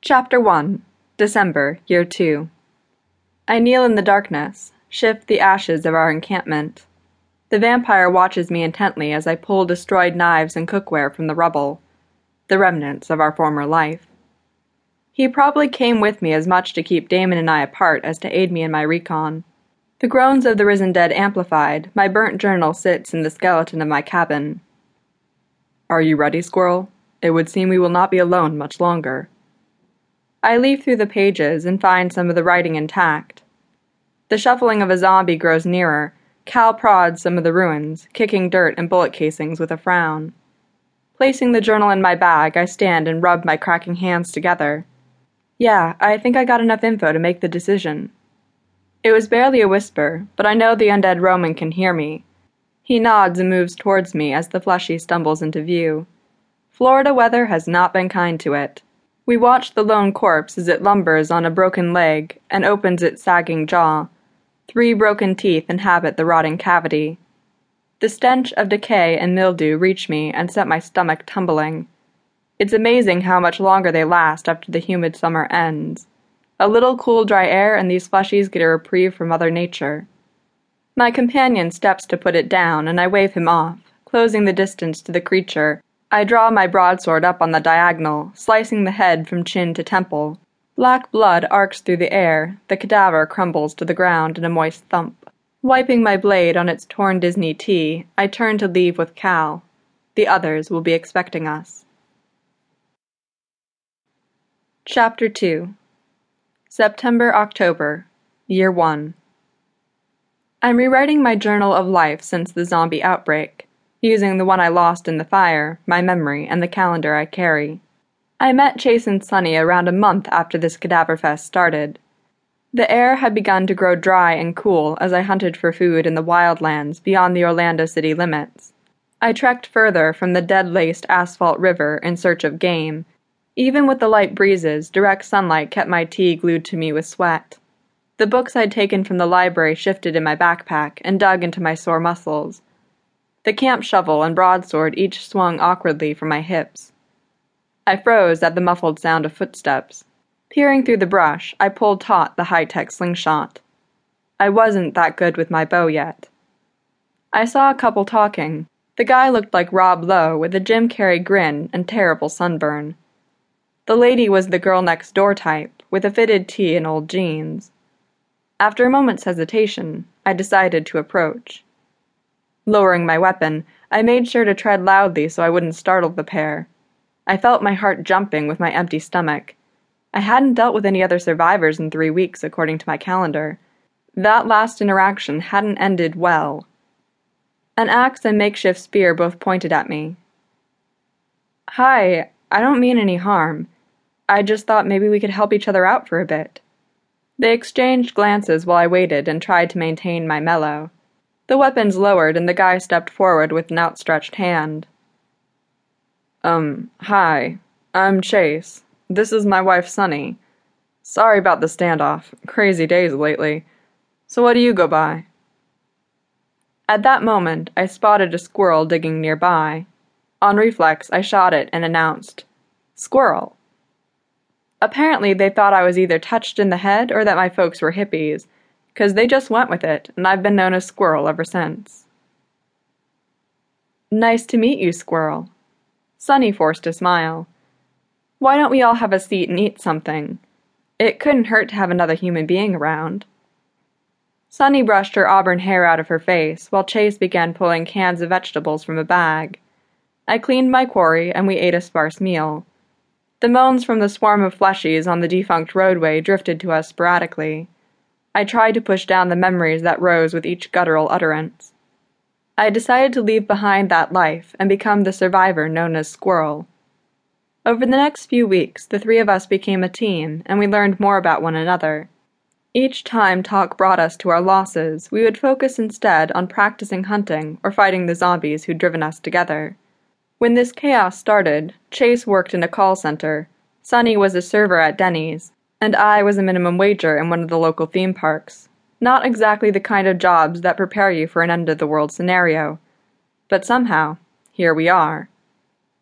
Chapter 1 December, Year 2 I kneel in the darkness, shift the ashes of our encampment. The vampire watches me intently as I pull destroyed knives and cookware from the rubble, the remnants of our former life. He probably came with me as much to keep Damon and I apart as to aid me in my recon. The groans of the risen dead amplified, my burnt journal sits in the skeleton of my cabin. Are you ready, Squirrel? It would seem we will not be alone much longer. I leaf through the pages and find some of the writing intact. The shuffling of a zombie grows nearer. Cal prods some of the ruins, kicking dirt and bullet casings with a frown. Placing the journal in my bag, I stand and rub my cracking hands together. Yeah, I think I got enough info to make the decision. It was barely a whisper, but I know the undead Roman can hear me. He nods and moves towards me as the fleshy stumbles into view. Florida weather has not been kind to it. We watch the lone corpse as it lumbers on a broken leg and opens its sagging jaw. Three broken teeth inhabit the rotting cavity. The stench of decay and mildew reach me and set my stomach tumbling. It's amazing how much longer they last after the humid summer ends. A little cool, dry air, and these fleshies get a reprieve from Mother Nature. My companion steps to put it down, and I wave him off, closing the distance to the creature I draw my broadsword up on the diagonal, slicing the head from chin to temple. Black blood arcs through the air, the cadaver crumbles to the ground in a moist thump. Wiping my blade on its torn Disney tee, I turn to leave with Cal. The others will be expecting us. Chapter 2 September October, Year 1 I'm rewriting my journal of life since the zombie outbreak using the one I lost in the fire, my memory, and the calendar I carry. I met Chase and Sunny around a month after this cadaver fest started. The air had begun to grow dry and cool as I hunted for food in the wildlands beyond the Orlando city limits. I trekked further from the dead laced asphalt river in search of game. Even with the light breezes, direct sunlight kept my tee glued to me with sweat. The books I'd taken from the library shifted in my backpack and dug into my sore muscles. The camp shovel and broadsword each swung awkwardly from my hips. I froze at the muffled sound of footsteps. Peering through the brush, I pulled taut the high tech slingshot. I wasn't that good with my bow yet. I saw a couple talking. The guy looked like Rob Lowe with a Jim Carrey grin and terrible sunburn. The lady was the girl next door type, with a fitted tee and old jeans. After a moment's hesitation, I decided to approach. Lowering my weapon, I made sure to tread loudly so I wouldn't startle the pair. I felt my heart jumping with my empty stomach. I hadn't dealt with any other survivors in three weeks, according to my calendar. That last interaction hadn't ended well. An axe and makeshift spear both pointed at me. Hi, I don't mean any harm. I just thought maybe we could help each other out for a bit. They exchanged glances while I waited and tried to maintain my mellow. The weapons lowered, and the guy stepped forward with an outstretched hand. Um, hi. I'm Chase. This is my wife, Sunny. Sorry about the standoff. Crazy days lately. So what do you go by? At that moment, I spotted a squirrel digging nearby. On reflex, I shot it and announced, Squirrel. Apparently, they thought I was either touched in the head or that my folks were hippies, because they just went with it, and I've been known as Squirrel ever since. Nice to meet you, Squirrel. Sunny forced a smile. Why don't we all have a seat and eat something? It couldn't hurt to have another human being around. Sunny brushed her auburn hair out of her face while Chase began pulling cans of vegetables from a bag. I cleaned my quarry and we ate a sparse meal. The moans from the swarm of fleshies on the defunct roadway drifted to us sporadically. I tried to push down the memories that rose with each guttural utterance. I decided to leave behind that life and become the survivor known as Squirrel. Over the next few weeks, the three of us became a team, and we learned more about one another. Each time talk brought us to our losses, we would focus instead on practicing hunting or fighting the zombies who'd driven us together. When this chaos started, Chase worked in a call center, Sunny was a server at Denny's, and I was a minimum wager in one of the local theme parks. Not exactly the kind of jobs that prepare you for an end of the world scenario. But somehow, here we are.